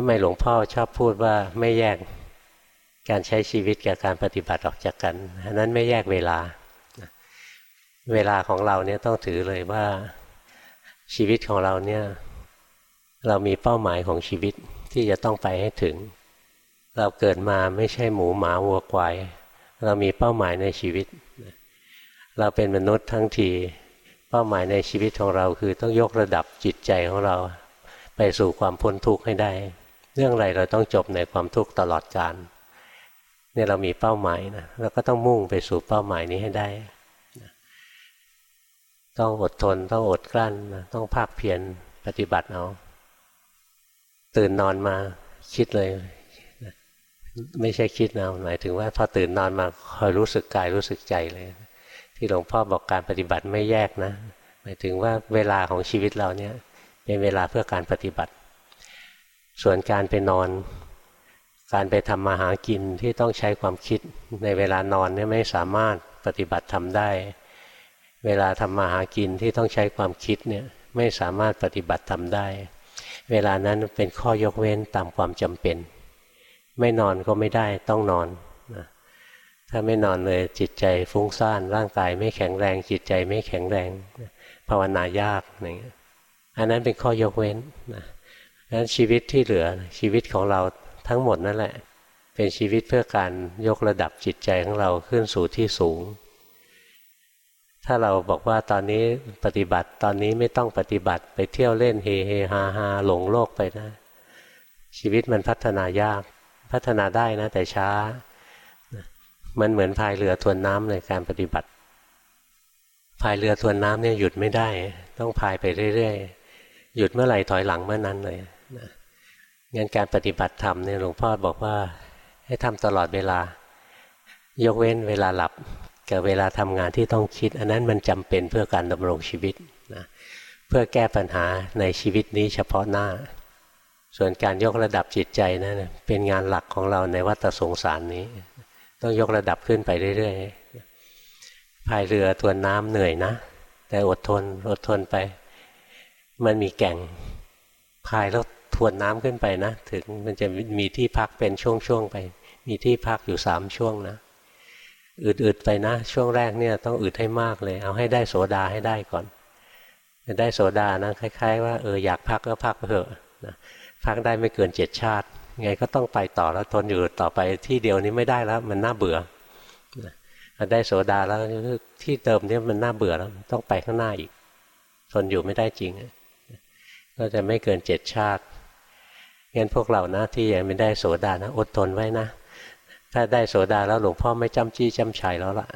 ทำไมหลวงพ่อชอบพูดว่าไม่แยกการใช้ชีวิตกับการปฏิบัติออกจากกันอันนั้นไม่แยกเวลา เวลาของเราเนี่ยต้องถือเลยว่าชีวิตของเราเนี่ยเรามีเป้าหมายของชีวิตที่จะต้องไปให้ถึง เราเกิดมาไม่ใช่หมูหมาวัวควาย เรามีเป้าหมายในชีวิต เราเป็นมนุษย์ทั้งที เป้าหมายในชีวิตของเราคือต้องยกระดับจิตใจของเรา ไปสู่ความพ้นทุกข์ให้ได้ เรื่องอะไรเราต้องจบในความทุกข์ตลอดกาลเนี่ยเรามีเป้าหมายนะเราก็ต้องมุ่งไปสู่เป้าหมายนี้ให้ได้ต้องอดทนต้องอดกลั้นต้องภาคเพียรปฏิบัติเอาตื่นนอนมาคิดเลยไม่ใช่คิดนะหมายถึงว่าพอตื่นนอนมาคอยรู้สึกกายรู้สึกใจเลย ที่หลวงพ่อบอกการปฏิบัติไม่แยกนะ หมายถึงว่าเวลาของชีวิตเราเนี่ยเป็นเวลาเพื่อการปฏิบัติ ส่วนการไปนอน การไปทำมาหากินที่ต้องใช้ความคิดในเวลานอนเนี่ยไม่สามารถปฏิบัติทำได้ เวลาทำมาหากินที่ต้องใช้ความคิดเนี่ยไม่สามารถปฏิบัติทำได้ เวลานั้นเป็นข้อยกเว้นตามความจำเป็น ไม่นอนก็ไม่ได้ต้องนอนนะถ้าไม่นอนเลยจิตใจฟุ้งซ่านร่างกายไม่แข็งแรง จิตใจไม่แข็งแรง ภาวนายากอย่างเงี้ยอันนั้นเป็นข้อยกเว้นนะ นั้นชีวิตที่เหลือชีวิตของเราทั้งหมดนั่นแหละ เป็นชีวิตเพื่อการยกระดับจิตใจของเราขึ้นสู่ที่สูง ถ้าเราบอกว่าตอนนี้ปฏิบัติตอนนี้ไม่ต้องปฏิบัติไปเที่ยวเล่นเฮเฮฮาฮาหลงโลกไปนะ ชีวิตมันพัฒนายากพัฒนาได้นะแต่ช้า มันเหมือนพายเรือทวนน้ำในการปฏิบัติพายเรือทวนน้ำเนี่ยหยุดไม่ได้ ต้องพายไปเรื่อยๆ หยุดเมื่อไหร่ถอยหลังเมื่อนั้นเลย นะงั้นการปฏิบัติธรรมเนี่ยหลวงพ่อบอกว่าให้ทำตลอดเวลา ยกเว้นเวลาหลับกับเวลาทำงานที่ต้องคิด อันนั้นมันจำเป็นเพื่อการดำรงชีวิตนะเพื่อแก้ปัญหาในชีวิตนี้เฉพาะหน้า ส่วนการยกระดับจิตใจนะั้นเป็นงานหลักของเราในวัฏสงสารนี้ ต้องยกระดับขึ้นไปเรื่อยๆพายเรือทวนน้ำเหนื่อยนะ แต่อดทนอดทนไป มันมีแก่งพายแล้ว ทวนน้ำขึ้นไปนะ ถึงมันจะมีที่พักเป็นช่วงๆไป มีที่พักอยู่สามช่วงนะอึดๆไปนะ ช่วงแรกเนี่ยต้องอึดให้มากเลย เอาให้ได้โสดาให้ได้ก่อนได้โสดานะคล้าย ๆ ว่าเอออยากพักก็พักไปเถอะนะพักได้ไม่เกินเจ็ดชาติ ไงก็ต้องไปต่อแล้วทนอยู่ต่อไปที่เดียวนี้ไม่ได้แล้วมันน่าเบื่อได้โสดาแล้วที่เติมเนี่ยมันน่าเบื่อแล้ว ต้องไปข้างหน้าอีก ทนอยู่ไม่ได้จริงก็จะไม่เกินเจ็ดชาติ งั้นพวกเรานะที่ยังไม่ได้โสดานะ อดทนไว้นะ ถ้าได้โสดาแล้วหลวงพ่อไม่จำจี้จำชัยแล้วล่ะ